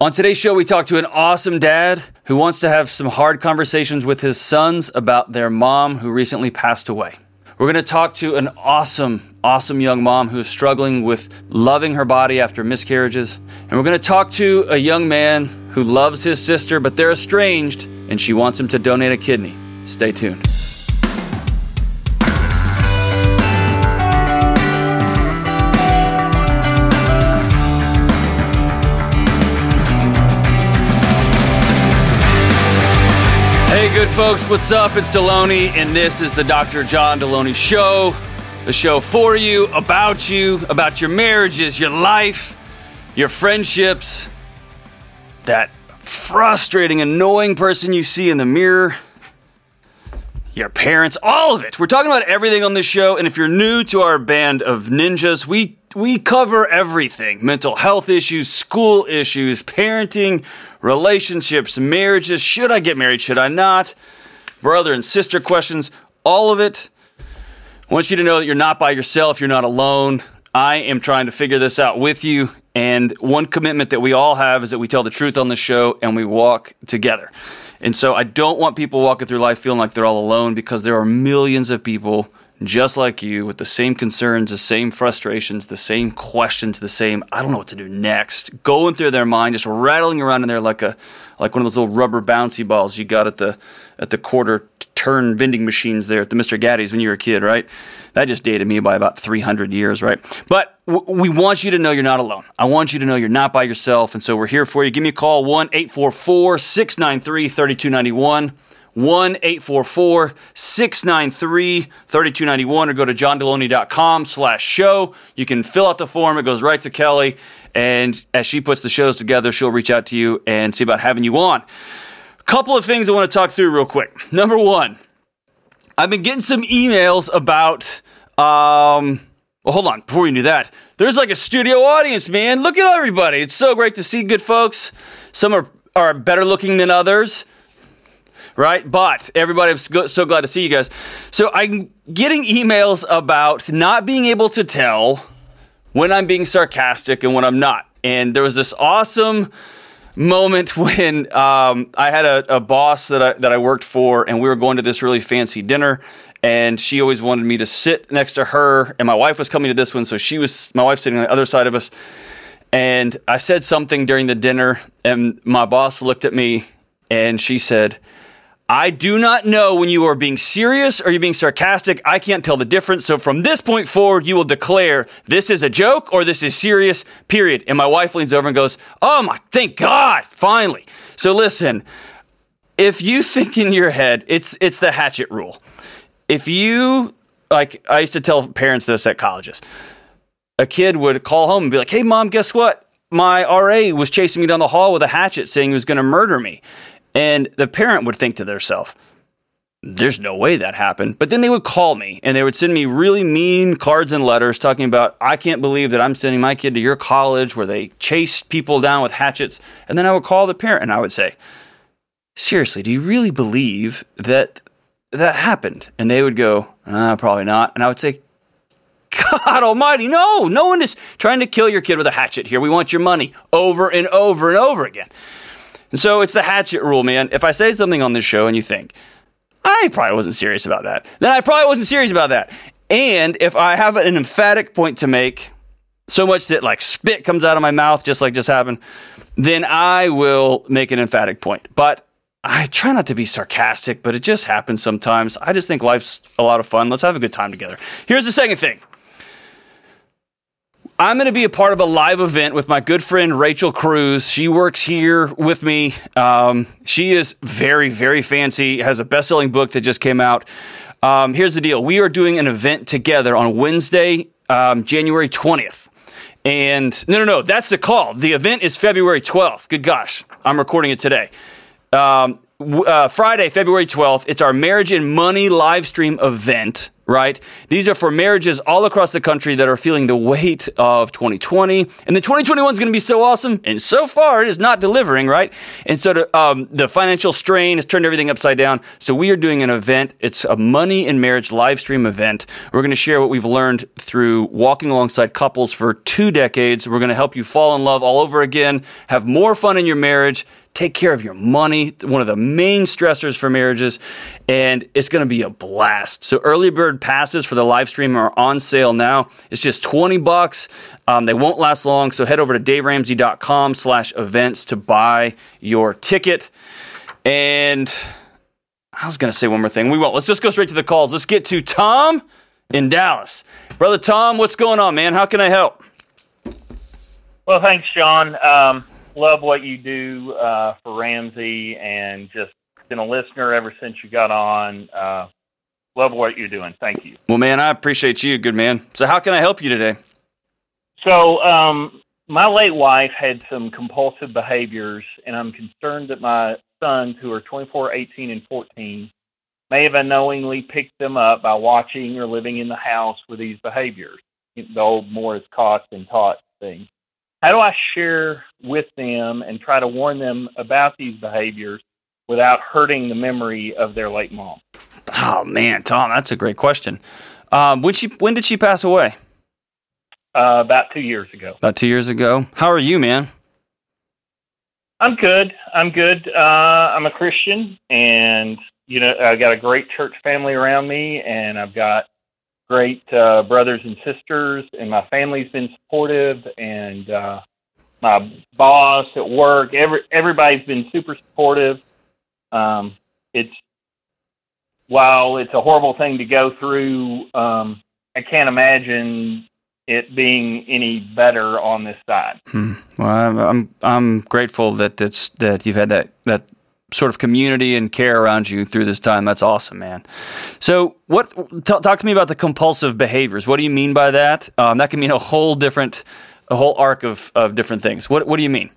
On today's show, we talk to an awesome dad who wants to have some hard conversations with his sons about their mom who recently passed away. We're going to talk to an awesome, awesome young mom who is struggling with loving her body after miscarriages. And we're going to talk to a young man who loves his sister, but they're estranged, and she wants him to donate a kidney. Stay tuned. Folks, what's up? It's Delony, and this is the Dr. John Delony Show. The show for you, about you, about your marriages, your life, your friendships, that frustrating, annoying person you see in the mirror, your parents, all of it. We're talking about everything on this show, and if you're new to our band of ninjas, we we cover everything mental health issues, school issues, parenting, relationships, marriages. Should I get married? Should I not? Brother and sister questions, all of it. I want you to know that you're not by yourself, you're not alone. I am trying to figure this out with you. And one commitment that we all have is that we tell the truth on the show and we walk together. And so I don't want people walking through life feeling like they're all alone because there are millions of people just like you with the same concerns, the same frustrations, the same questions, the same I don't know what to do next, going through their mind, just rattling around in there like a like one of those little rubber bouncy balls you got at the at the quarter turn vending machines there at the Mr. Gatti's when you were a kid, right? That just dated me by about 300 years, right? But w- we want you to know you're not alone. I want you to know you're not by yourself. And so we're here for you. Give me a call 1 844 693 3291. 1 844 693 3291 or go to johndelony.com slash show. You can fill out the form. It goes right to Kelly. And as she puts the shows together, she'll reach out to you and see about having you on. A couple of things I want to talk through real quick. Number one, I've been getting some emails about. Um, well, hold on. Before we do that, there's like a studio audience, man. Look at everybody. It's so great to see good folks. Some are, are better looking than others right? But everybody, I'm so glad to see you guys. So I'm getting emails about not being able to tell when I'm being sarcastic and when I'm not. And there was this awesome moment when um, I had a, a, boss that I, that I worked for, and we were going to this really fancy dinner. And she always wanted me to sit next to her, and my wife was coming to this one, so she was my wife sitting on the other side of us. And I said something during the dinner, and my boss looked at me, and she said, I do not know when you are being serious or you're being sarcastic. I can't tell the difference. So from this point forward, you will declare this is a joke or this is serious, period. And my wife leans over and goes, Oh my, thank God, finally. So listen, if you think in your head, it's, it's the hatchet rule. If you, like, I used to tell parents this at colleges, a kid would call home and be like, Hey, mom, guess what? My RA was chasing me down the hall with a hatchet saying he was going to murder me. And the parent would think to themselves, there's no way that happened. But then they would call me and they would send me really mean cards and letters talking about, I can't believe that I'm sending my kid to your college where they chase people down with hatchets. And then I would call the parent and I would say, Seriously, do you really believe that that happened? And they would go, uh, Probably not. And I would say, God almighty, no, no one is trying to kill your kid with a hatchet here. We want your money over and over and over again. And so it's the hatchet rule, man. If I say something on this show and you think, I probably wasn't serious about that, then I probably wasn't serious about that. And if I have an emphatic point to make, so much that like spit comes out of my mouth, just like just happened, then I will make an emphatic point. But I try not to be sarcastic, but it just happens sometimes. I just think life's a lot of fun. Let's have a good time together. Here's the second thing I'm going to be a part of a live event with my good friend Rachel Cruz. She works here with me. Um, she is very, very fancy, has a best selling book that just came out. Um, here's the deal we are doing an event together on Wednesday, um, January 20th. And no, no, no, that's the call. The event is February 12th. Good gosh, I'm recording it today. Um, uh, Friday, February 12th, it's our marriage and money live stream event right? These are for marriages all across the country that are feeling the weight of 2020. And the 2021 is going to be so awesome. And so far, it is not delivering, right? And so the, um, the financial strain has turned everything upside down. So we are doing an event. It's a money and marriage live stream event. We're going to share what we've learned through walking alongside couples for two decades. We're going to help you fall in love all over again, have more fun in your marriage take care of your money, one of the main stressors for marriages, and it's going to be a blast. So early bird passes for the live stream are on sale now. It's just 20 bucks. Um, they won't last long, so head over to daveramsey.com slash events to buy your ticket. And I was going to say one more thing. We won't. Let's just go straight to the calls. Let's get to Tom in Dallas. Brother Tom, what's going on, man? How can I help? Well, thanks, John. Um, love what you do uh, for Ramsey, and just been a listener ever since you got on. Uh, love what you're doing. Thank you. Well, man, I appreciate you, good man. So, how can I help you today? So, um, my late wife had some compulsive behaviors, and I'm concerned that my sons, who are 24, 18, and 14, may have unknowingly picked them up by watching or living in the house with these behaviors. The old more is caught than taught thing how do I share with them and try to warn them about these behaviors without hurting the memory of their late mom? Oh man, Tom, that's a great question. Um, when she when did she pass away? Uh, about two years ago. About two years ago. How are you, man? I'm good. I'm good. Uh, I'm a Christian, and you know I got a great church family around me, and I've got great uh, brothers and sisters, and my family's been supportive, and uh, my boss at work, every everybody's been super supportive. Um, it's while it's a horrible thing to go through, um, I can't imagine it being any better on this side. Hmm. Well, I'm, I'm grateful that that's that you've had that that sort of community and care around you through this time. That's awesome, man. So, what? T- talk to me about the compulsive behaviors. What do you mean by that? Um, that can mean a whole different, a whole arc of, of different things. What What do you mean?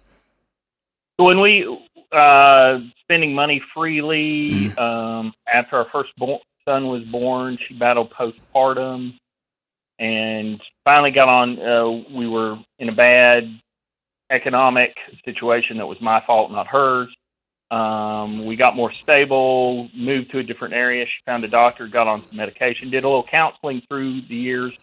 When we uh, spending money freely mm-hmm. um, after our first son was born, she battled postpartum, and finally got on. Uh, we were in a bad economic situation that was my fault, not hers um, we got more stable, moved to a different area. She found a doctor, got on some medication, did a little counseling through the years,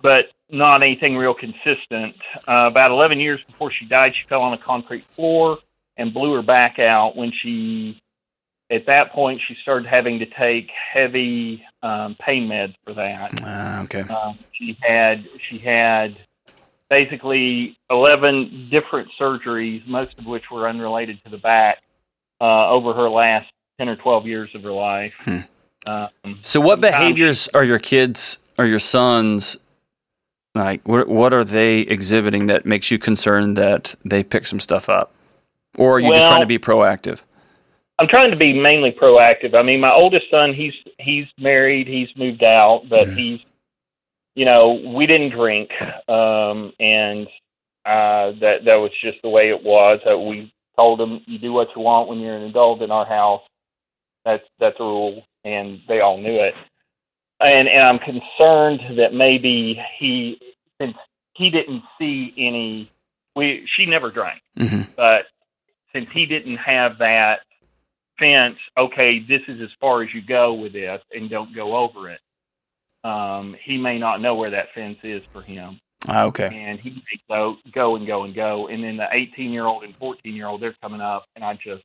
but not anything real consistent. Uh, about 11 years before she died, she fell on a concrete floor and blew her back out. When she, at that point, she started having to take heavy um, pain meds for that. Uh, okay. Uh, she had she had basically 11 different surgeries, most of which were unrelated to the back, uh, over her last 10 or 12 years of her life. Hmm. Um, so, what behaviors are your kids or your sons like? What, what are they exhibiting that makes you concerned that they pick some stuff up? Or are you well, just trying to be proactive? I'm trying to be mainly proactive. I mean, my oldest son, he's he's married, he's moved out, but mm-hmm. he's you know, we didn't drink, um, and uh, that that was just the way it was. Uh, we told them, "You do what you want when you're an adult in our house." That's that's a rule, and they all knew it. And and I'm concerned that maybe he, since he didn't see any, we she never drank, mm-hmm. but since he didn't have that fence, okay, this is as far as you go with this, and don't go over it um, he may not know where that fence is for him. Ah, okay. And he may go, go and go and go. And then the 18 year old and 14 year old, they're coming up. And I just,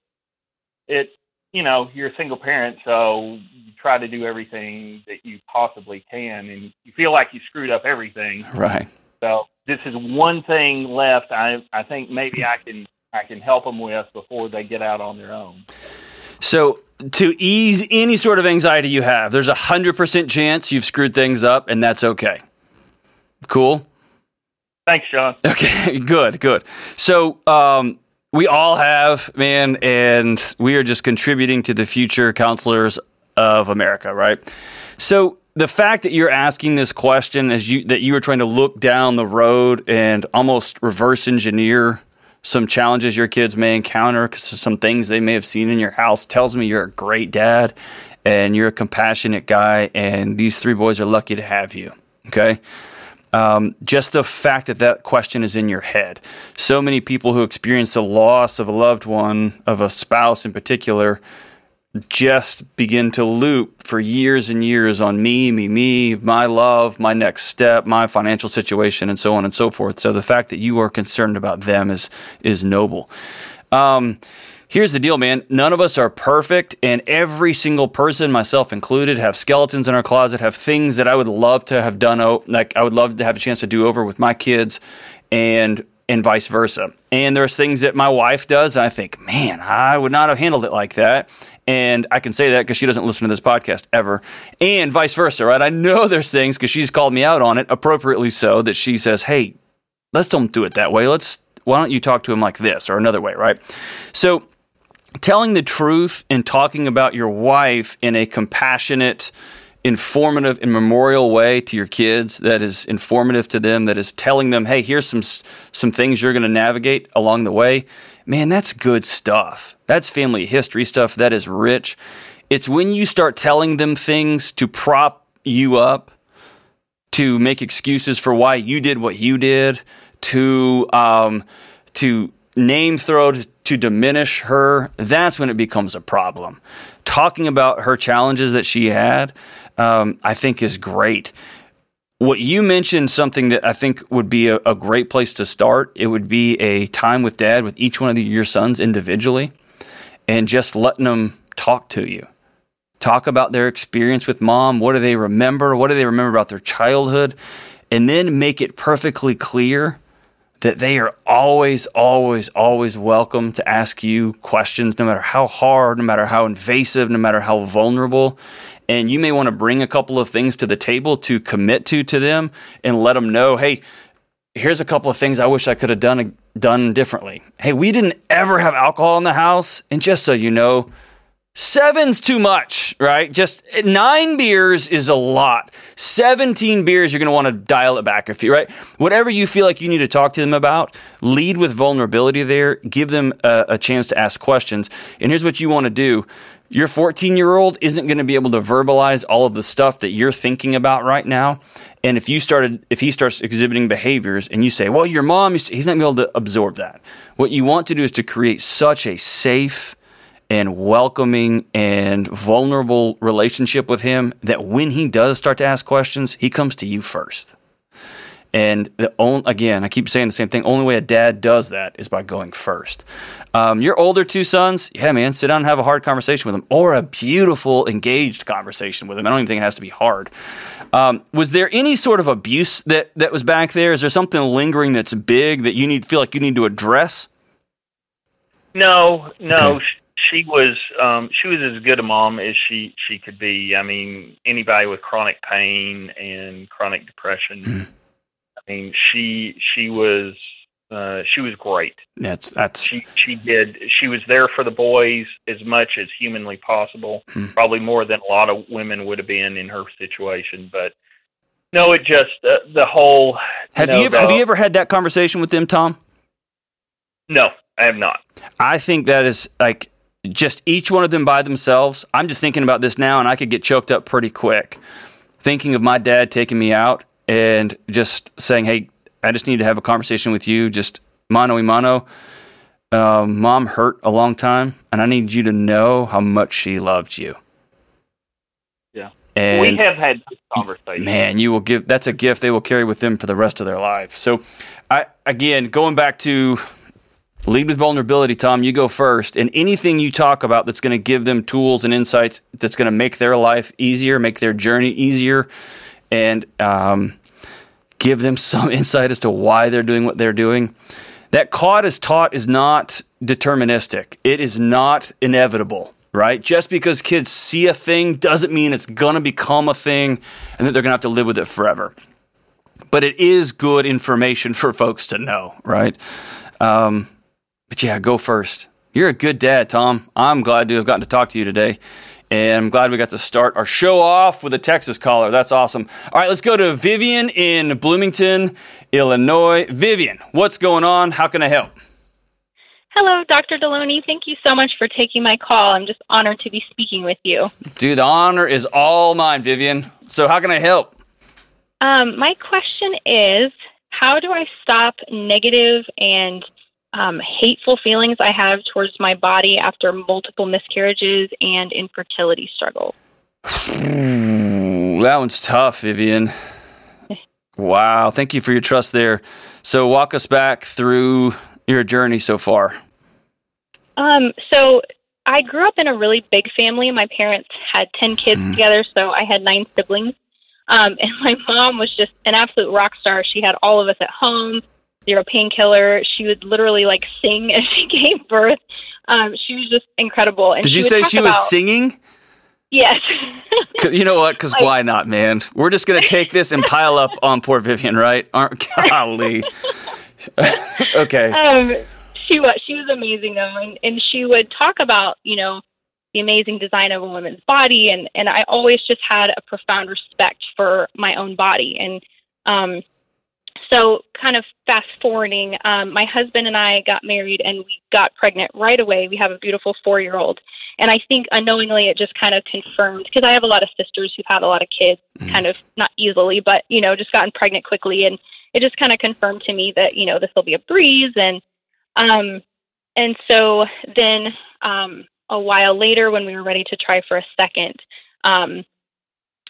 it, you know, you're a single parent, so you try to do everything that you possibly can. And you feel like you screwed up everything. Right. So this is one thing left. I, I think maybe I can, I can help them with before they get out on their own. So to ease any sort of anxiety you have, there's a hundred percent chance you've screwed things up, and that's okay. Cool. Thanks, John. Okay, good, good. So, um, we all have, man, and we are just contributing to the future counselors of America, right? So, the fact that you're asking this question as you that you are trying to look down the road and almost reverse engineer some challenges your kids may encounter, some things they may have seen in your house, tells me you're a great dad and you're a compassionate guy, and these three boys are lucky to have you. Okay. Um, just the fact that that question is in your head. So many people who experience the loss of a loved one, of a spouse in particular, just begin to loop for years and years on me, me, me, my love, my next step, my financial situation, and so on and so forth. So the fact that you are concerned about them is is noble. Um, here's the deal, man. None of us are perfect, and every single person, myself included, have skeletons in our closet, have things that I would love to have done. Like I would love to have a chance to do over with my kids, and and vice versa. And there's things that my wife does, and I think, man, I would not have handled it like that. And I can say that because she doesn't listen to this podcast ever, and vice versa, right? I know there's things because she's called me out on it, appropriately so, that she says, hey, let's don't do it that way. Let's, why don't you talk to him like this or another way, right? So, telling the truth and talking about your wife in a compassionate, informative and memorial way to your kids that is informative to them that is telling them hey here's some some things you're going to navigate along the way man that's good stuff that's family history stuff that is rich. It's when you start telling them things to prop you up, to make excuses for why you did what you did, to um, to name throw to, diminish her. That's when it becomes a problem. Talking about her challenges that she had, um, I think, is great what you mentioned something that I think would be a, a, great place to start. It would be a time with dad with each one of the, your sons individually and just letting them talk to you. Talk about their experience with mom. What do they remember? What do they remember about their childhood? And then make it perfectly clear that they are always, always, always welcome to ask you questions, no matter how hard, no matter how invasive, no matter how vulnerable. And you may want to bring a couple of things to the table to commit to to them and let them know, hey, here's a couple of things I wish I could have done done differently. Hey, we didn't ever have alcohol in the house, and just so you know, seven's too much, right? Just nine beers is a lot. 17 beers, you're going to want to dial it back a few, right? Whatever you feel like you need to talk to them about, lead with vulnerability there. Give them a, a chance to ask questions. And here's what you want to do your 14 year old isn't going to be able to verbalize all of the stuff that you're thinking about right now. And if you started, if he starts exhibiting behaviors and you say, well, your mom, he's not going to be able to absorb that. What you want to do is to create such a safe and welcoming and vulnerable relationship with him that when he does start to ask questions, he comes to you first. And the only, again, I keep saying the same thing. Only way a dad does that is by going first. Um, your older two sons, yeah, man, sit down and have a hard conversation with them, or a beautiful, engaged conversation with them. I don't even think it has to be hard. Um, was there any sort of abuse that that was back there? Is there something lingering that's big that you need feel like you need to address? No, no. Okay. She was um, she was as good a mom as she she could be. I mean, anybody with chronic pain and chronic depression. Mm. I mean, she she was uh, she was great. That's that's she she did she was there for the boys as much as humanly possible. Hmm. Probably more than a lot of women would have been in her situation, but no, it just uh, the whole. Have you ever the, have you ever had that conversation with them, Tom? No, I have not. I think that is like just each one of them by themselves. I'm just thinking about this now, and I could get choked up pretty quick. Thinking of my dad taking me out and just saying, "Hey, I just need to have a conversation with you, just mano a mano. Uh, mom hurt a long time, and I need you to know how much she loved you. Yeah, and we have had conversations. Man, you will give. That's a gift they will carry with them for the rest of their life. So, I again going back to lead with vulnerability, Tom. You go first, and anything you talk about that's going to give them tools and insights that's going to make their life easier, make their journey easier, and um, give them some insight as to why they're doing what they're doing. That caught as taught is not deterministic. It is not inevitable, right? Just because kids see a thing doesn't mean it's going to become a thing and that they're going to have to live with it forever. But it is good information for folks to know, right? Um, but yeah, go first. You're a good dad, Tom. I'm glad to have gotten to talk to you today. And I'm glad we got to start our show off with a Texas caller. That's awesome. All right, let's go to Vivian in Bloomington, Illinois. Vivian, what's going on? How can I help? Hello, Dr. Delony. Thank you so much for taking my call. I'm just honored to be speaking with you. Dude, the honor is all mine, Vivian. So, how can I help? Um, my question is how do I stop negative and um, hateful feelings I have towards my body after multiple miscarriages and infertility struggles? Ooh, that one's tough, Vivian. Wow. Thank you for your trust there. So, walk us back through your journey so far. Um, so, I grew up in a really big family. My parents had 10 kids mm. together, so I had nine siblings. Um, and my mom was just an absolute rock star. She had all of us at home, zero painkiller. She would literally like sing as she gave birth. Um, she was just incredible. And Did you say she about, was singing? Yes. you know what? Because why not, man? We're just gonna take this and pile up on poor Vivian, right? Aren't golly. okay. Um, she was she was amazing though, and, and she would talk about you know the amazing design of a woman's body, and and I always just had a profound respect for my own body, and um, so kind of fast forwarding, um, my husband and I got married, and we got pregnant right away. We have a beautiful four year old and I think unknowingly it just kind of confirmed because I have a lot of sisters who've had a lot of kids, mm. kind of not easily, but you know, just gotten pregnant quickly, and it just kind of confirmed to me that you know this will be a breeze, and um, and so then um, a while later when we were ready to try for a second, um,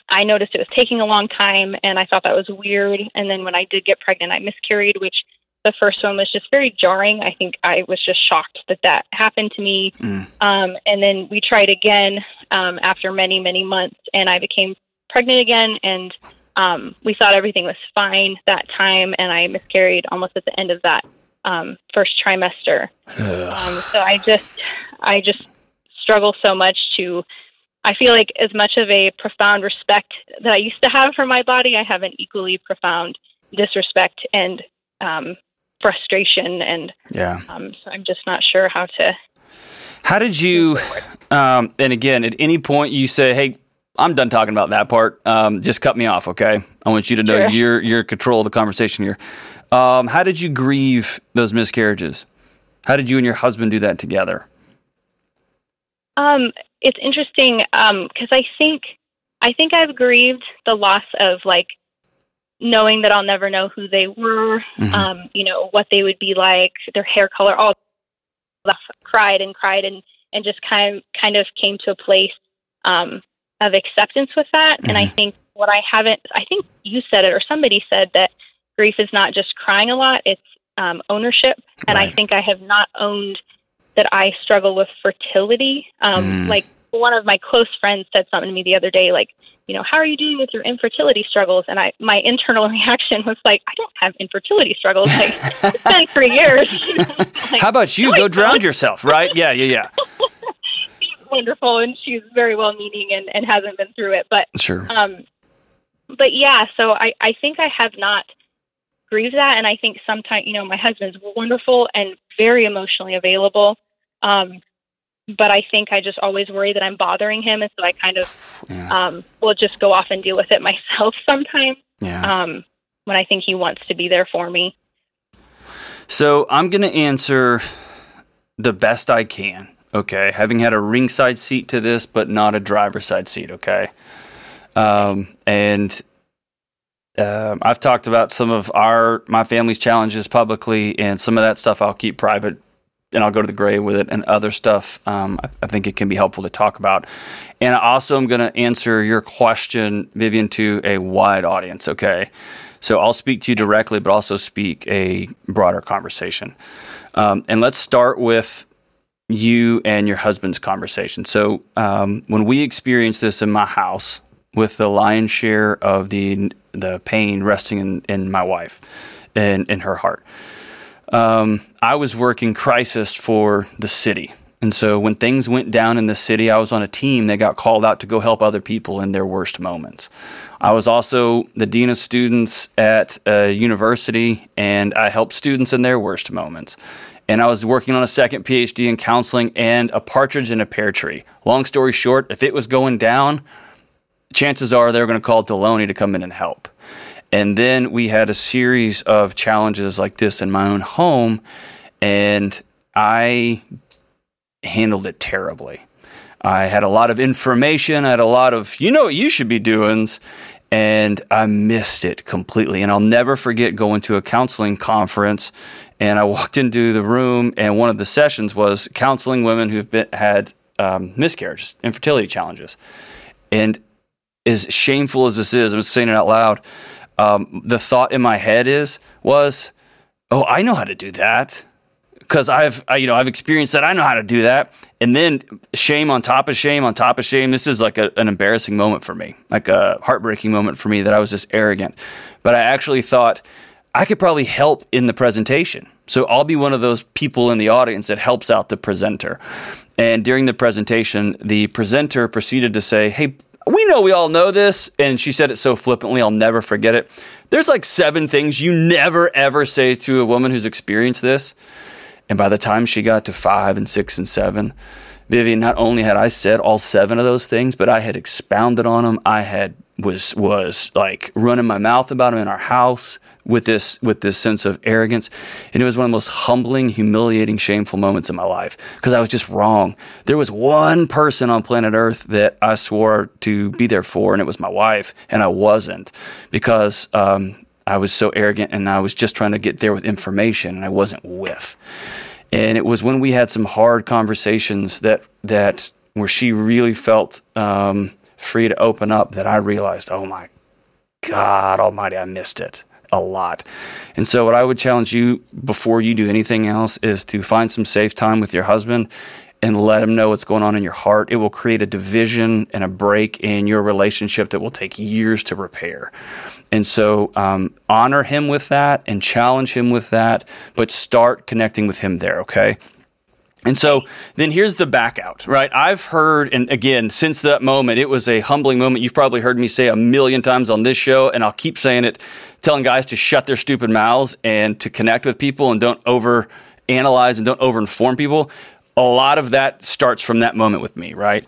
I noticed it was taking a long time, and I thought that was weird. And then when I did get pregnant, I miscarried, which the first one was just very jarring. I think I was just shocked that that happened to me. Mm. Um, and then we tried again um, after many, many months, and I became pregnant again. And um, we thought everything was fine that time, and I miscarried almost at the end of that um, first trimester. Um, so I just, I just struggle so much to. I feel like as much of a profound respect that I used to have for my body, I have an equally profound disrespect and um, frustration and yeah. um, so i'm just not sure how to how did you um, and again at any point you say hey i'm done talking about that part um, just cut me off okay? I want you to know sure. you're you're control of the conversation here. Um, how did you grieve those miscarriages? How did you and your husband do that together? Um, it's interesting because um, i think i think i've grieved the loss of like knowing that I'll never know who they were, mm-hmm. um, you know, what they would be like, their hair color, all cried and cried and, and just kind of, kind of came to a place um, of acceptance with that. Mm-hmm. And I mm-hmm. think what I haven't, I think you said it or somebody said that grief is not just crying a lot, it's um, ownership. And right. I think I have not owned that I struggle with fertility. Um, mm. Like one of my close friends said something to me the other day, like, you know, how are you doing with your infertility struggles? And I, my internal reaction was like, I don't have infertility struggles. Like, it's been three years. like, how about you? No, Go drown yourself, right? Yeah, yeah, yeah. she's wonderful and she's very well meaning and, and hasn't been through it. But, sure. Um, but yeah, so I, I think I have not grieved that. And I think sometimes, you know, my husband's wonderful and very emotionally available. Um, but I think I just always worry that I'm bothering him, and so I kind of yeah. um, will just go off and deal with it myself sometimes. Yeah. Um, when I think he wants to be there for me. So I'm going to answer the best I can. Okay, having had a ringside seat to this, but not a driver's side seat. Okay, um, and um, I've talked about some of our my family's challenges publicly, and some of that stuff I'll keep private and I'll go to the grave with it and other stuff. Um, I, I, think it can be helpful to talk about. And I also am going to answer your question, Vivian, to a wide audience. Okay. So I'll speak to you directly, but also speak a broader conversation. Um, and let's start with you and your husband's conversation. So um, when we experienced this in my house, with the lion's share of the the pain resting in, in my wife and in her heart um, I was working crisis for the city. And so when things went down in the city, I was on a team that got called out to go help other people in their worst moments. I was also the dean of students at a university, and I helped students in their worst moments. And I was working on a second PhD in counseling and a partridge in a pear tree. Long story short, if it was going down, chances are they were going to call Delony to come in and help. And then we had a series of challenges like this in my own home. And I handled it terribly. I had a lot of information, I had a lot of, you know what you should be doing, and I missed it completely. And I'll never forget going to a counseling conference, and I walked into the room, and one of the sessions was counseling women who've been, had um, miscarriages, infertility challenges. And as shameful as this is, I'm saying it out loud, um, the thought in my head is, was, oh, I know how to do that because I've I, you know I've experienced that. I know how to do that. And then shame on top of shame on top of shame. This is like a, an embarrassing moment for me, like a heartbreaking moment for me that I was just arrogant. But I actually thought I could probably help in the presentation. So I'll be one of those people in the audience that helps out the presenter. And during the presentation, the presenter proceeded to say, "Hey." We know we all know this, and she said it so flippantly, I'll never forget it. There's like seven things you never ever say to a woman who's experienced this. And by the time she got to five and six and seven, Vivian, not only had I said all seven of those things, but I had expounded on them. I had was was like running my mouth about them in our house with this with this sense of arrogance, and it was one of the most humbling, humiliating, shameful moments in my life because I was just wrong. There was one person on planet Earth that I swore to be there for, and it was my wife, and I wasn't because um, I was so arrogant and I was just trying to get there with information and I wasn't with. And it was when we had some hard conversations that that where she really felt um, free to open up that I realized, oh my God Almighty, I missed it a lot. And so, what I would challenge you before you do anything else is to find some safe time with your husband and let him know what's going on in your heart. It will create a division and a break in your relationship that will take years to repair. And so um, honor him with that and challenge him with that, but start connecting with him there, okay? And so then here's the back out, right? I've heard, and again, since that moment, it was a humbling moment. You've probably heard me say a million times on this show, and I'll keep saying it, telling guys to shut their stupid mouths and to connect with people and don't over analyze and don't over inform people. A lot of that starts from that moment with me, right?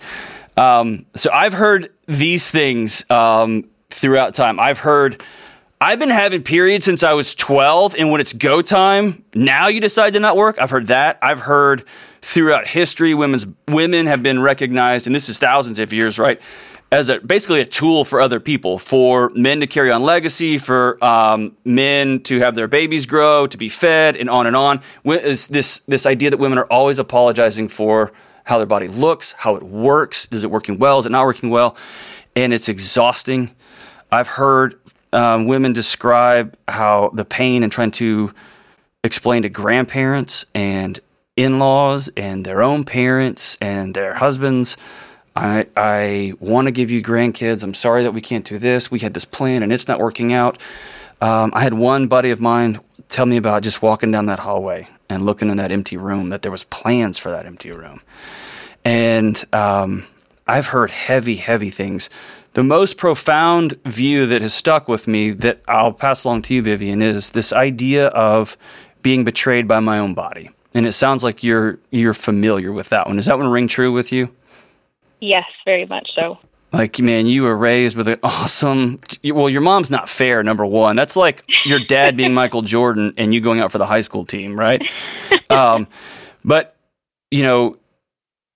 Um, so I've heard these things um, throughout time. I've heard I've been having periods since I was 12, and when it's go time, now you decide to not work. I've heard that. I've heard throughout history, women's women have been recognized, and this is thousands of years, right? As a, basically a tool for other people, for men to carry on legacy, for um, men to have their babies grow, to be fed, and on and on. It's this this idea that women are always apologizing for how their body looks, how it works, is it working well, is it not working well, and it's exhausting I've heard um, women describe how the pain and trying to explain to grandparents and in laws and their own parents and their husbands. I, I want to give you grandkids. I'm sorry that we can't do this. We had this plan and it's not working out. Um, I had one buddy of mine tell me about just walking down that hallway and looking in that empty room that there was plans for that empty room. And um, I've heard heavy, heavy things the most profound view that has stuck with me that I'll pass along to you, Vivian, is this idea of being betrayed by my own body. And it sounds like you're you're familiar with that one. Does that one ring true with you? Yes, very much so. Like, man, you were raised with an awesome. Well, your mom's not fair. Number one, that's like your dad being Michael Jordan and you going out for the high school team, right? Um, but you know,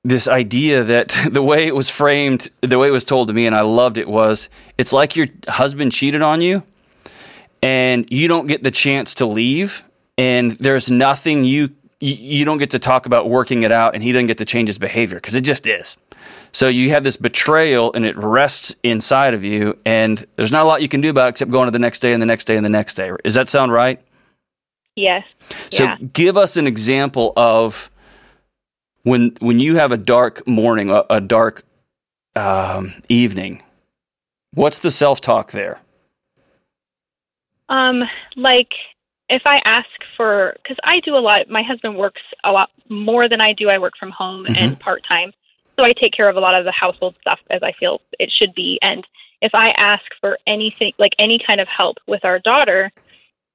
this idea that the way it was framed, the way it was told to me, and I loved it was it's like your husband cheated on you and you don't get the chance to leave and there's nothing you you don't get to talk about working it out and he doesn't get to change his behavior because it just is. So you have this betrayal and it rests inside of you and there's not a lot you can do about it except going to the next day and the next day and the next day. Does that sound right? Yes. So yeah. give us an example of when when you have a dark morning, a, a dark um, evening, what's the self talk there? Um, like if I ask for, because I do a lot. My husband works a lot more than I do. I work from home mm-hmm. and part time, so I take care of a lot of the household stuff as I feel it should be. And if I ask for anything, like any kind of help with our daughter,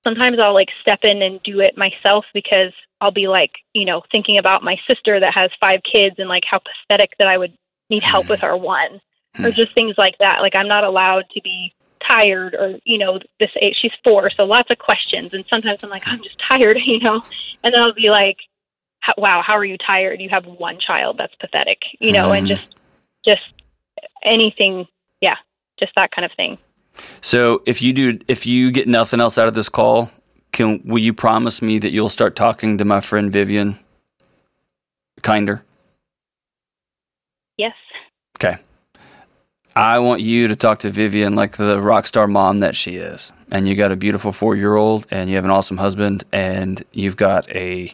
sometimes I'll like step in and do it myself because I'll be like, you know, thinking about my sister that has five kids and like how pathetic that I would need help with our one or hmm. just things like that. Like I'm not allowed to be tired or, you know, this age, she's four. So lots of questions. And sometimes I'm like, I'm just tired, you know, and then I'll be like, how, wow, how are you tired? You have one child. That's pathetic, you know, and Mhm. just, just anything. Yeah. Just that kind of thing. So if you do, if you get nothing else out of this call, can will you promise me that you'll start talking to my friend Vivian kinder? Yes. Okay. I want you to talk to Vivian like the rock star mom that she is. And you got a beautiful four year old, and you have an awesome husband, and you've got a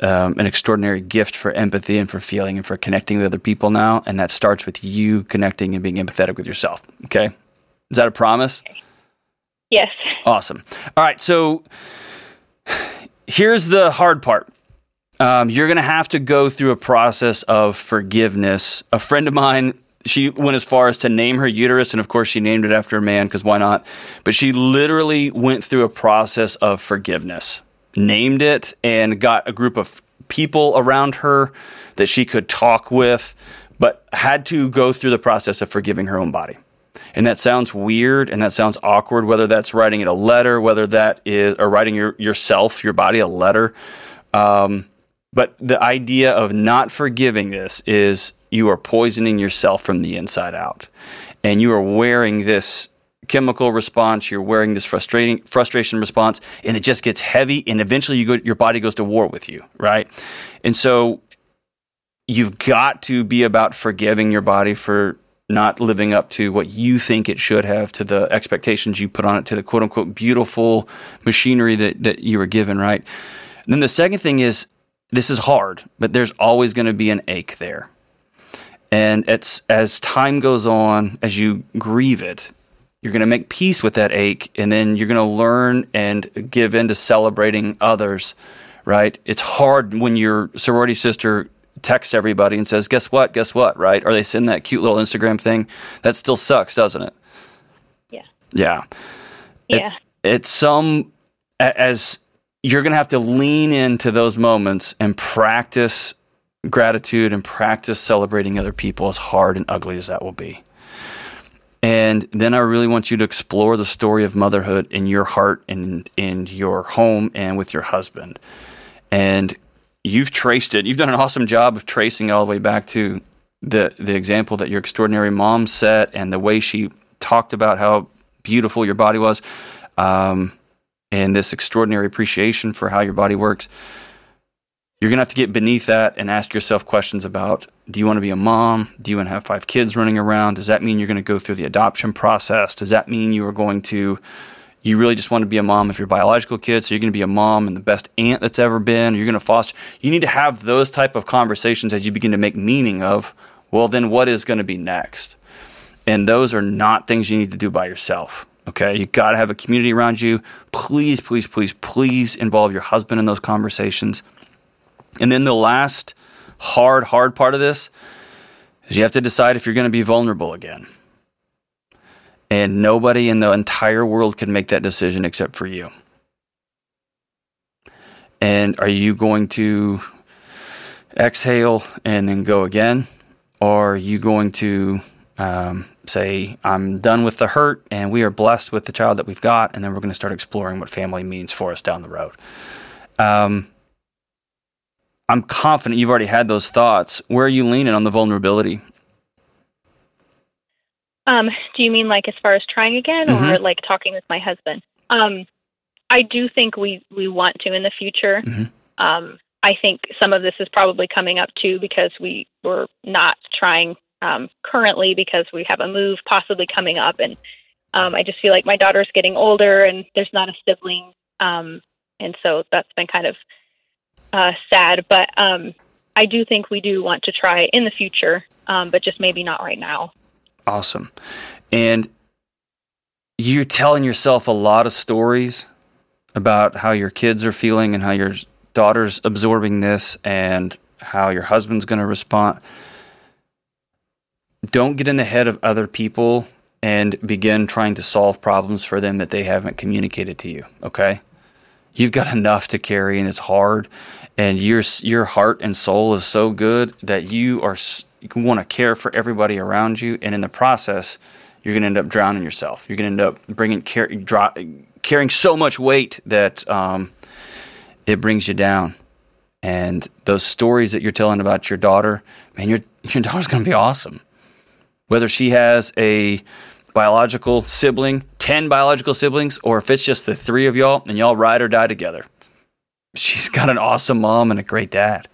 um, an extraordinary gift for empathy and for feeling and for connecting with other people now. And that starts with you connecting and being empathetic with yourself. Okay. Is that a promise? Yes. Awesome. All right. So here's the hard part. Um, you're going to have to go through a process of forgiveness. A friend of mine, she went as far as to name her uterus, and of course, she named it after a man because why not? But she literally went through a process of forgiveness, named it, and got a group of people around her that she could talk with, but had to go through the process of forgiving her own body. And that sounds weird and that sounds awkward, whether that's writing it a letter, whether that is, or writing your, yourself, your body a letter. Um, but the idea of not forgiving this is you are poisoning yourself from the inside out. And you are wearing this chemical response, you're wearing this frustrating frustration response, and it just gets heavy and eventually you go your body goes to war with you, right? And so you've got to be about forgiving your body for not living up to what you think it should have, to the expectations you put on it, to the quote unquote beautiful machinery that, that you were given, right? And then the second thing is this is hard, but there's always going to be an ache there. And it's as time goes on, as you grieve it, you're going to make peace with that ache, and then you're going to learn and give in to celebrating others, right? It's hard when your sorority sister texts everybody and says, Guess what? Guess what? Right? Or they send that cute little Instagram thing. That still sucks, doesn't it? Yeah. Yeah. Yeah. It's, it's some, as you're going to have to lean into those moments and practice gratitude and practice celebrating other people, as hard and ugly as that will be. And then I really want you to explore the story of motherhood in your heart and in your home and with your husband. And you've traced it. You've done an awesome job of tracing all the way back to the the example that your extraordinary mom set and the way she talked about how beautiful your body was, um, and this extraordinary appreciation for how your body works. You're gonna have to get beneath that and ask yourself questions about: Do you want to be a mom? Do you want to have five kids running around? Does that mean you're going to go through the adoption process? Does that mean you are going to you really just want to be a mom if you're a biological kid so you're going to be a mom and the best aunt that's ever been you're going to foster you need to have those type of conversations as you begin to make meaning of well then what is going to be next? And those are not things you need to do by yourself okay? You got to have a community around you. Please please please please involve your husband in those conversations. And then the last hard hard part of this is you have to decide if you're going to be vulnerable again and nobody in the entire world can make that decision except for you. And are you going to exhale and then go again? Or are you going to um, say, I'm done with the hurt and we are blessed with the child that we've got, and then we're going to start exploring what family means for us down the road? Um, I'm confident you've already had those thoughts. Where are you leaning on the vulnerability? Um, do you mean like as far as trying again, or Mhm. like talking with my husband? Um, I do think we we want to in the future. Mhm. Um, I think some of this is probably coming up too because we were not trying um, currently because we have a move possibly coming up, and um, I just feel like my daughter's getting older and there's not a sibling, um, and so that's been kind of uh, sad. But um, I do think we do want to try in the future, um, but just maybe not right now. Awesome. And you're telling yourself a lot of stories about how your kids are feeling and how your daughter's absorbing this and how your husband's going to respond. Don't get in the head of other people and begin trying to solve problems for them that they haven't communicated to you, okay? You've got enough to carry and it's hard and your your heart and soul is so good that you are you want to care for everybody around you and in the process you're going to end up drowning yourself. You're going to end up bringing car- dro- carrying so much weight that um, it brings you down. And those stories that you're telling about your daughter, man, your your daughter's going to be awesome. Whether she has a biological sibling, 10 biological siblings, or if it's just the three of y'all and y'all ride or die together. She's got an awesome mom and a great dad.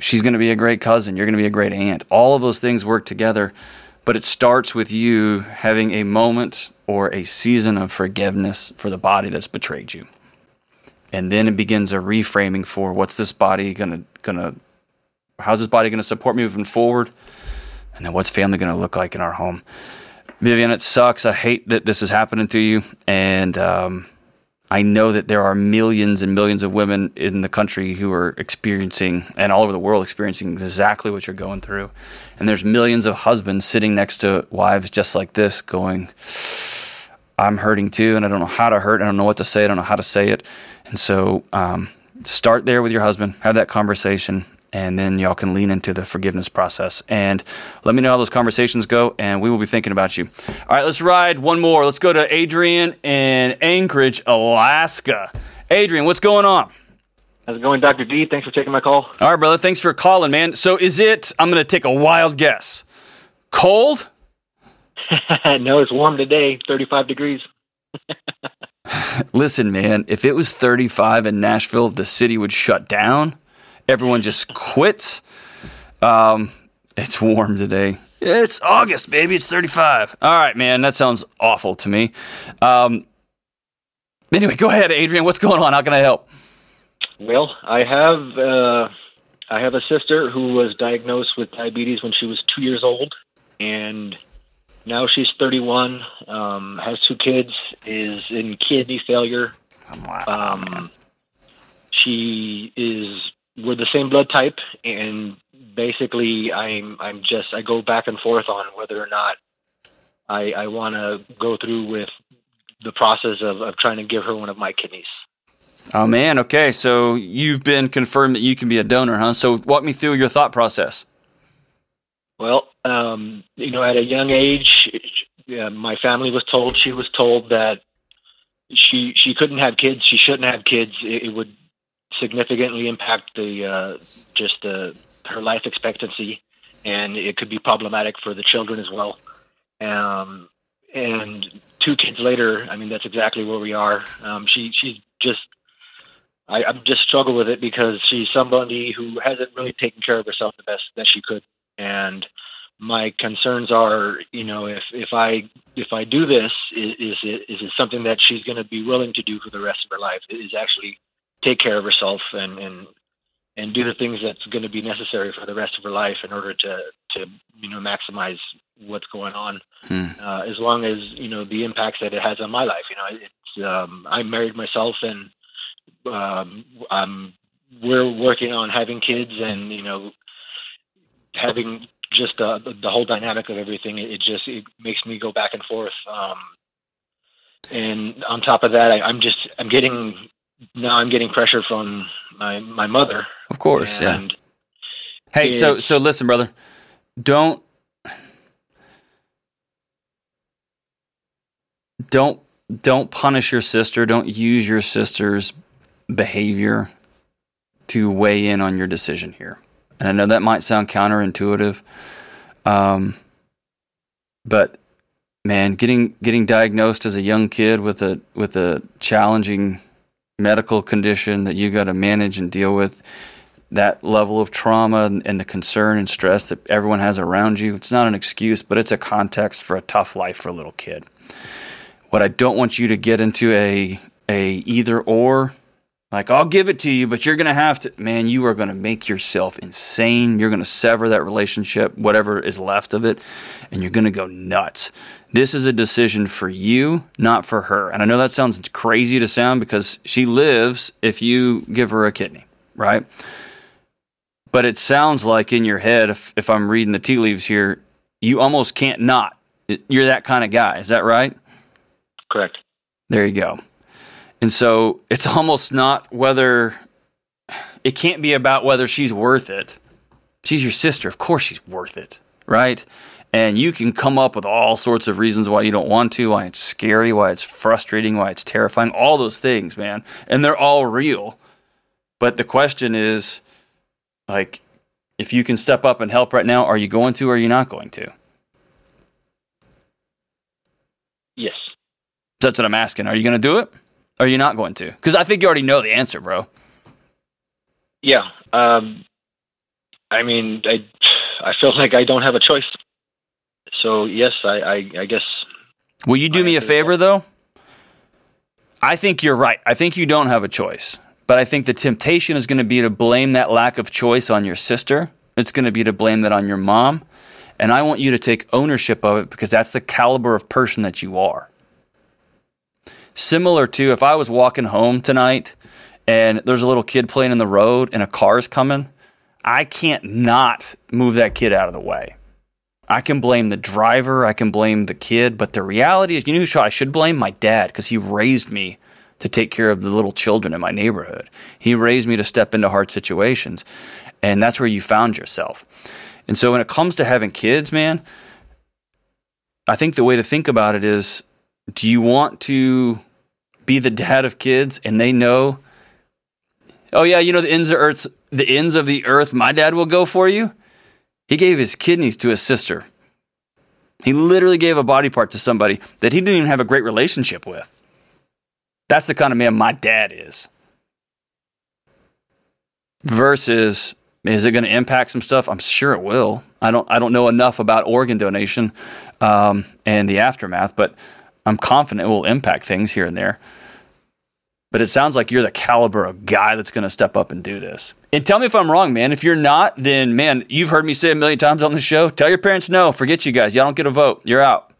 She's going to be a great cousin. You're going to be a great aunt. All of those things work together, but it starts with you having a moment or a season of forgiveness for the body that's betrayed you. And then it begins a reframing for what's this body going to going to how's this body going to support me moving forward? And then what's family going to look like in our home? Vivian, it sucks. I hate that this is happening to you. And um, I know that there are millions and millions of women in the country who are experiencing, and all over the world, experiencing exactly what you're going through. And there's millions of husbands sitting next to wives just like this going, I'm hurting too, and I don't know how to hurt. I don't know what to say. I don't know how to say it. And so um, start there with your husband, have that conversation, and then y'all can lean into the forgiveness process. And let me know how those conversations go, and we will be thinking about you. All right, let's ride one more. Let's go to Adrian in Anchorage, Alaska. Adrian, what's going on? How's it going, Dr. D? Thanks for taking my call. All right, brother. Thanks for calling, man. So, is it, I'm going to take a wild guess, cold? no, it's warm today, 35 degrees. Listen, man, if it was 35 in Nashville, the city would shut down everyone just quits. Um, it's warm today. It's August, baby. It's 35. All right, man. That sounds awful to me. Um, anyway, go ahead, Adrian. What's going on? How can I help? Well, I have uh, I have a sister who was diagnosed with diabetes when she was two years old, and now she's 31. Um, has two kids. Is in kidney failure. Um, she is we're the same blood type, and basically, I'm I'm just I go back and forth on whether or not I I want to go through with the process of, of trying to give her one of my kidneys. Oh man, okay. So you've been confirmed that you can be a donor, huh? So walk me through your thought process. Well, um, you know, at a young age, uh, my family was told she was told that she she couldn't have kids, she shouldn't have kids. It, it would significantly impact the uh, just uh, her life expectancy, and it could be problematic for the children as well. Um, and two kids later, I mean, that's exactly where we are. Um, she she's just I, I'm just struggle with it because she's somebody who hasn't really taken care of herself the best that she could, and my concerns are, you know, if if I if I do this, is is it, is it something that she's going to be willing to do for the rest of her life? Is actually take care of herself and and and do the things that's going to be necessary for the rest of her life in order to to you know maximize what's going on hmm. uh, as long as you know the impacts that it has on my life you know it's um i'm married myself and um i'm we're working on having kids and you know having just uh, the, the whole dynamic of everything it, it just it makes me go back and forth um and on top of that I, i'm just i'm getting now I'm getting pressure from my my mother. Of course, yeah. Hey, it, so so listen, brother. Don't don't don't punish your sister. Don't use your sister's behavior to weigh in on your decision here. And I know that might sound counterintuitive, um, but man, getting getting diagnosed as a young kid with a with a challenging medical condition that you got to manage and deal with that level of trauma and, the concern and stress that everyone has around you. It's not an excuse, but it's a context for a tough life for a little kid. What I don't want you to get into a a either or like I'll give it to you, but you're going to have to man, you are going to make yourself insane. You're going to sever that relationship, whatever is left of it, and you're going to go nuts. This is a decision for you, not for her. And I know that sounds crazy to sound because she lives if you give her a kidney, right? But it sounds like in your head, if, if I'm reading the tea leaves here, you almost can't not. You're that kind of guy. Is that right? Correct. There you go. And so it's almost not whether, it can't be about whether she's worth it. She's your sister. Of course she's worth it, right? And you can come up with all sorts of reasons why you don't want to, why it's scary, why it's frustrating, why it's terrifying, all those things, man. And they're all real. But the question is, like, if you can step up and help right now, are you going to or are you not going to? Yes. That's what I'm asking. Are you going to do it? Or are you not going to? Because I think you already know the answer, bro. Yeah. Um, I mean, I I feel like I don't have a choice. So yes, I I, I guess. Will you do me a favor though? I think you're right. I think you don't have a choice. But I think the temptation is going to be to blame that lack of choice on your sister. It's going to be to blame that on your mom. And I want you to take ownership of it because that's the caliber of person that you are. Similar to if I was walking home tonight and there's a little kid playing in the road and a car's coming, I can't not move that kid out of the way. I can blame the driver, I can blame the kid, but the reality is, you know who I should blame? My dad, because he raised me to take care of the little children in my neighborhood. He raised me to step into hard situations, and that's where you found yourself. And so when it comes to having kids, man, I think the way to think about it is do you want to be the dad of kids and they know oh yeah, you know the ends of earth the ends of the earth my dad will go for you? He gave his kidneys to his sister. He literally gave a body part to somebody that he didn't even have a great relationship with. That's the kind of man my dad is. Versus, is it going to impact some stuff? I'm sure it will. I don't. I don't know enough about organ donation um, and the aftermath, but I'm confident it will impact things here and there. But it sounds like you're the caliber of guy that's going to step up and do this. And tell me if I'm wrong, man. If you're not, then man, you've heard me say a million times on the show. Tell your parents no. Forget you guys. Y'all don't get a vote. You're out.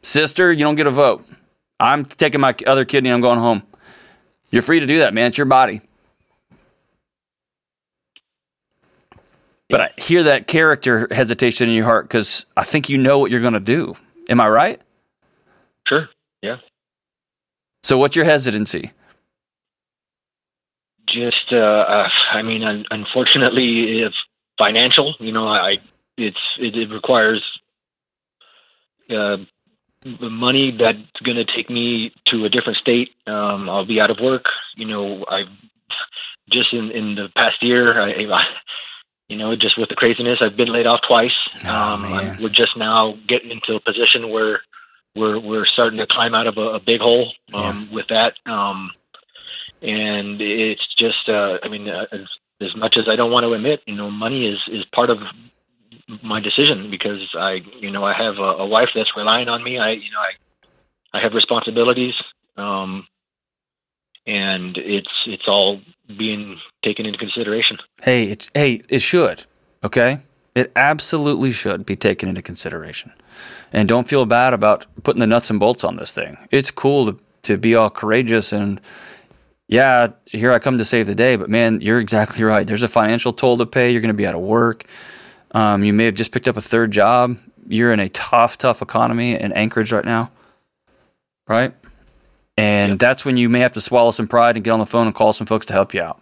Sister, you don't get a vote. I'm taking my other kidney. I'm going home. You're free to do that, man. It's your body. But I hear that character hesitation in your heart because I think you know what you're going to do. Am I right? Sure. Yeah. So, what's your hesitancy? Just, uh, uh, I mean, un- unfortunately, it's financial. You know, I it's it, it requires uh, money that's going to take me to a different state. Um, I'll be out of work. You know, I just in in the past year, I, I you know, just with the craziness, I've been laid off twice. Oh, um, we're just now getting into a position where we're we're starting to climb out of a, a big hole um, with that. Um, and it's just, uh, I mean, uh, as, as much as I don't want to admit, you know, money is is part of my decision because I, you know, I have a, a wife that's relying on me. I, you know, I I have responsibilities. Um, and it's it's all being taken into consideration. Hey, it, hey, it should. Okay, it absolutely should be taken into consideration. And don't feel bad about putting the nuts and bolts on this thing. It's cool to to be all courageous and yeah, here I come to save the day. But man, you're exactly right. There's a financial toll to pay. You're going to be out of work. Um, you may have just picked up a third job. You're in a tough, tough economy in Anchorage right now, right? And that's when you may have to swallow some pride and get on the phone and call some folks to help you out.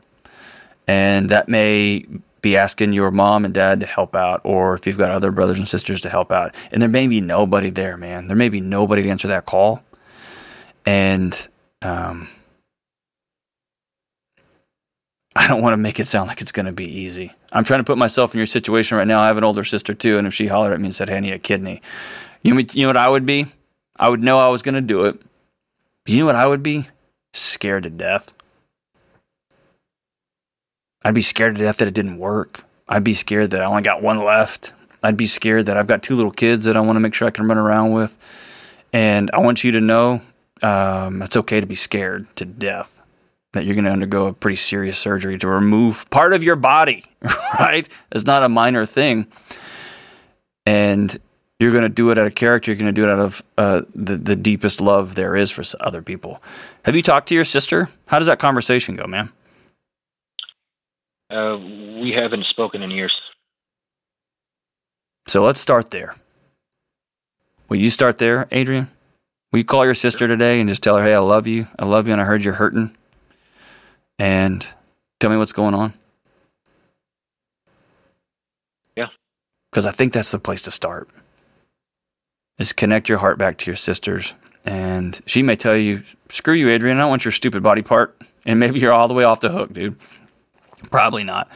And that may be asking your mom and dad to help out, or if you've got other brothers and sisters to help out. And there may be nobody there, man. There may be nobody to answer that call. And um, I don't want to make it sound like it's going to be easy. I'm trying to put myself in your situation right now. I have an older sister too, and if she hollered at me and said, "Hey, I need a kidney," you know, you know what I would be? I would know I was going to do it. But you know what I would be? Scared to death. I'd be scared to death that it didn't work. I'd be scared that I only got one left. I'd be scared that I've got two little kids that I want to make sure I can run around with. And I want you to know um, it's okay to be scared to death that you're going to undergo a pretty serious surgery to remove part of your body, right? It's not a minor thing. And you're going to do it out of character. You're going to do it out of uh, the, the deepest love there is for other people. Have you talked to your sister? How does that conversation go, man? Uh, we haven't spoken in years. So let's start there. Will you start there, Adrian? Will you call your sister today and just tell her, hey, I love you. I love you, and I heard you're hurting. And tell me what's going on? Yeah. Because I think that's the place to start. Is connect your heart back to your sisters. And she may tell you, screw you, Adrian. I don't want your stupid body part. And maybe you're all the way off the hook, dude. Probably not.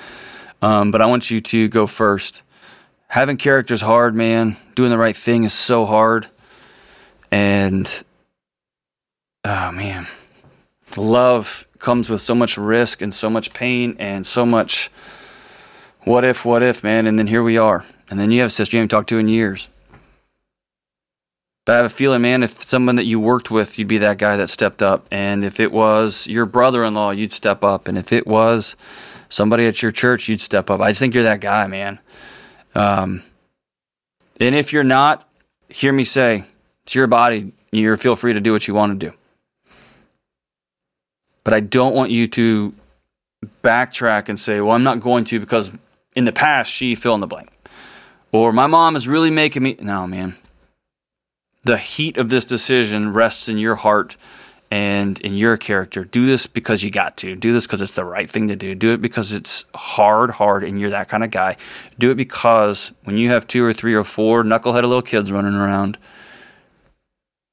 Um, but I want you to go first. Having characters hard, man. Doing the right thing is so hard. And oh man, love comes with so much risk and so much pain and so much what if, what if, man. And then here we are. And then you have a sister you haven't talked to in years. But I have a feeling, man, if someone that you worked with, you'd be that guy that stepped up. And if it was your brother in law, you'd step up. And if it was somebody at your church, you'd step up. I just think you're that guy, man. Um, and if you're not, hear me say, it's your body. You feel free to do what you want to do. But I don't want you to backtrack and say, well, I'm not going to because in the past she fill in the blank. Or my mom is really making me. No, man. The heat of this decision rests in your heart and in your character. Do this because you got to. Do this because it's the right thing to do. Do it because it's hard, hard, and you're that kind of guy. Do it because when you have two or three or four knuckleheaded little kids running around,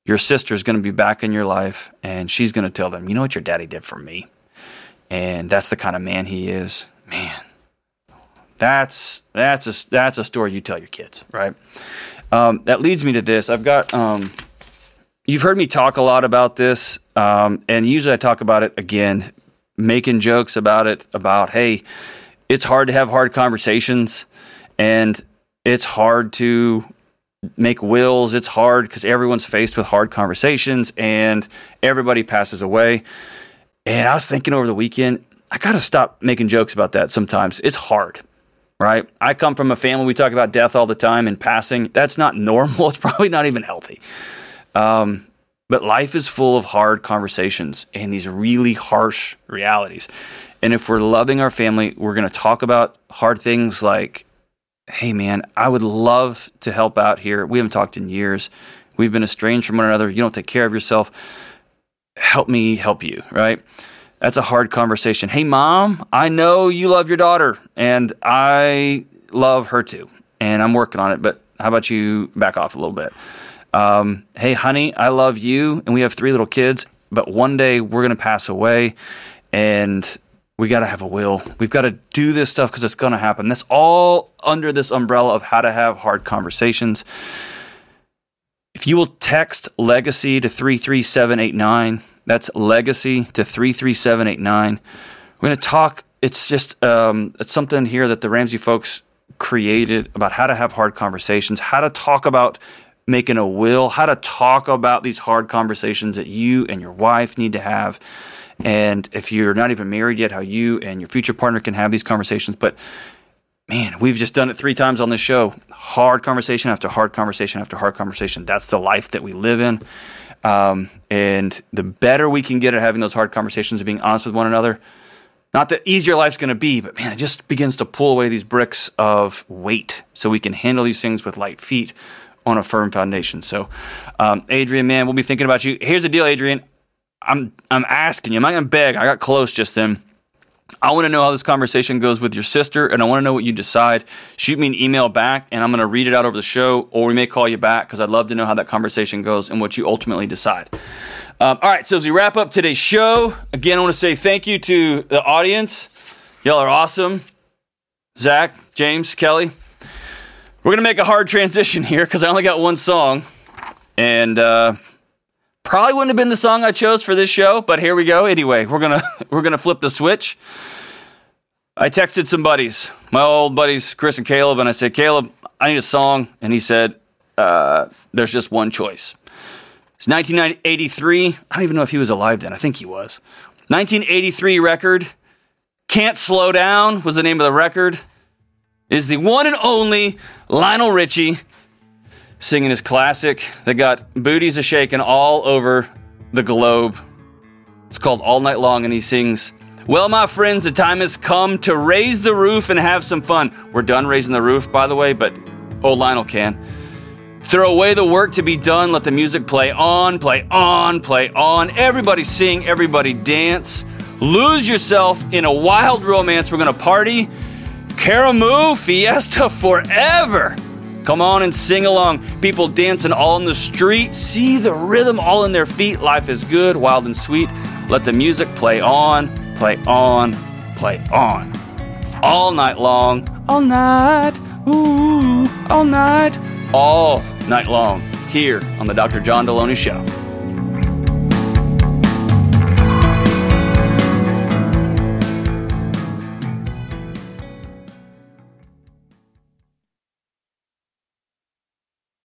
your sister's going to be back in your life and she's going to tell them, you know what your daddy did for me? And that's the kind of man he is. Man, that's that's a that's a story you tell your kids, right? Um, that leads me to this. I've got um, you've heard me talk a lot about this, um, and usually I talk about it again, making jokes about it. About hey, it's hard to have hard conversations, and it's hard to make wills. It's hard because everyone's faced with hard conversations, and everybody passes away. And I was thinking over the weekend, I got to stop making jokes about that sometimes. It's hard, right? I come from a family, we talk about death all the time and passing. That's not normal. It's probably not even healthy. Um, but life is full of hard conversations and these really harsh realities. And if we're loving our family, we're going to talk about hard things like, hey, man, I would love to help out here. We haven't talked in years. We've been estranged from one another. You don't take care of yourself help me help you, right? That's a hard conversation. Hey, mom, I know you love your daughter, and I love her too, and I'm working on it, but how about you back off a little bit? Um, hey, honey, I love you, and we have three little kids, but one day we're going to pass away, and we got to have a will. We've got to do this stuff because it's going to happen. That's all under this umbrella of how to have hard conversations. If you will text legacy to 33789, that's legacy to 33789. We're going to talk. It's just um, it's something here that the Ramsey folks created about how to have hard conversations, how to talk about making a will, how to talk about these hard conversations that you and your wife need to have. And if you're not even married yet, how you and your future partner can have these conversations. But man, we've just done it three times on this show. Hard conversation after hard conversation after hard conversation. That's the life that we live in. Um, and the better we can get at having those hard conversations and being honest with one another, not the easier life's going to be, but man, it just begins to pull away these bricks of weight so we can handle these things with light feet on a firm foundation. So, um, Adrian, man, we'll be thinking about you. Here's the deal, Adrian. I'm I'm asking you. I'm not to beg. I got close just then. I want to know how this conversation goes with your sister, and I want to know what you decide. Shoot me an email back, and I'm going to read it out over the show, or we may call you back because I'd love to know how that conversation goes and what you ultimately decide. Um, all right, so as we wrap up today's show, again, I want to say thank you to the audience. Y'all are awesome. Zach, James, Kelly. We're going to make a hard transition here because I only got one song, and uh, Probably wouldn't have been the song I chose for this show, but here we go. Anyway, we're gonna we're gonna flip the switch. I texted some buddies, my old buddies, Chris and Caleb, and I said, Caleb, I need a song, and he said, uh, "There's just one choice." It's 1983. I don't even know if he was alive then. I think he was. 1983 record. Can't Slow Down was the name of the record. Is the one and only Lionel Richie singing his classic that got booties a shaking all over the globe. It's called All Night Long, and he sings, Well, my friends, the time has come to raise the roof and have some fun. We're done raising the roof, by the way, but old Lionel can. Throw away the work to be done. Let the music play on, play on, play on. Everybody sing, everybody dance. Lose yourself in a wild romance. We're going to party. Karamu Fiesta forever. Come on and sing along. People dancing all in the street. See the rhythm all in their feet. Life is good, wild and sweet. Let the music play on, play on, play on. All night long, all night, ooh, all night, all night long, here on the Dr. John Delony Show.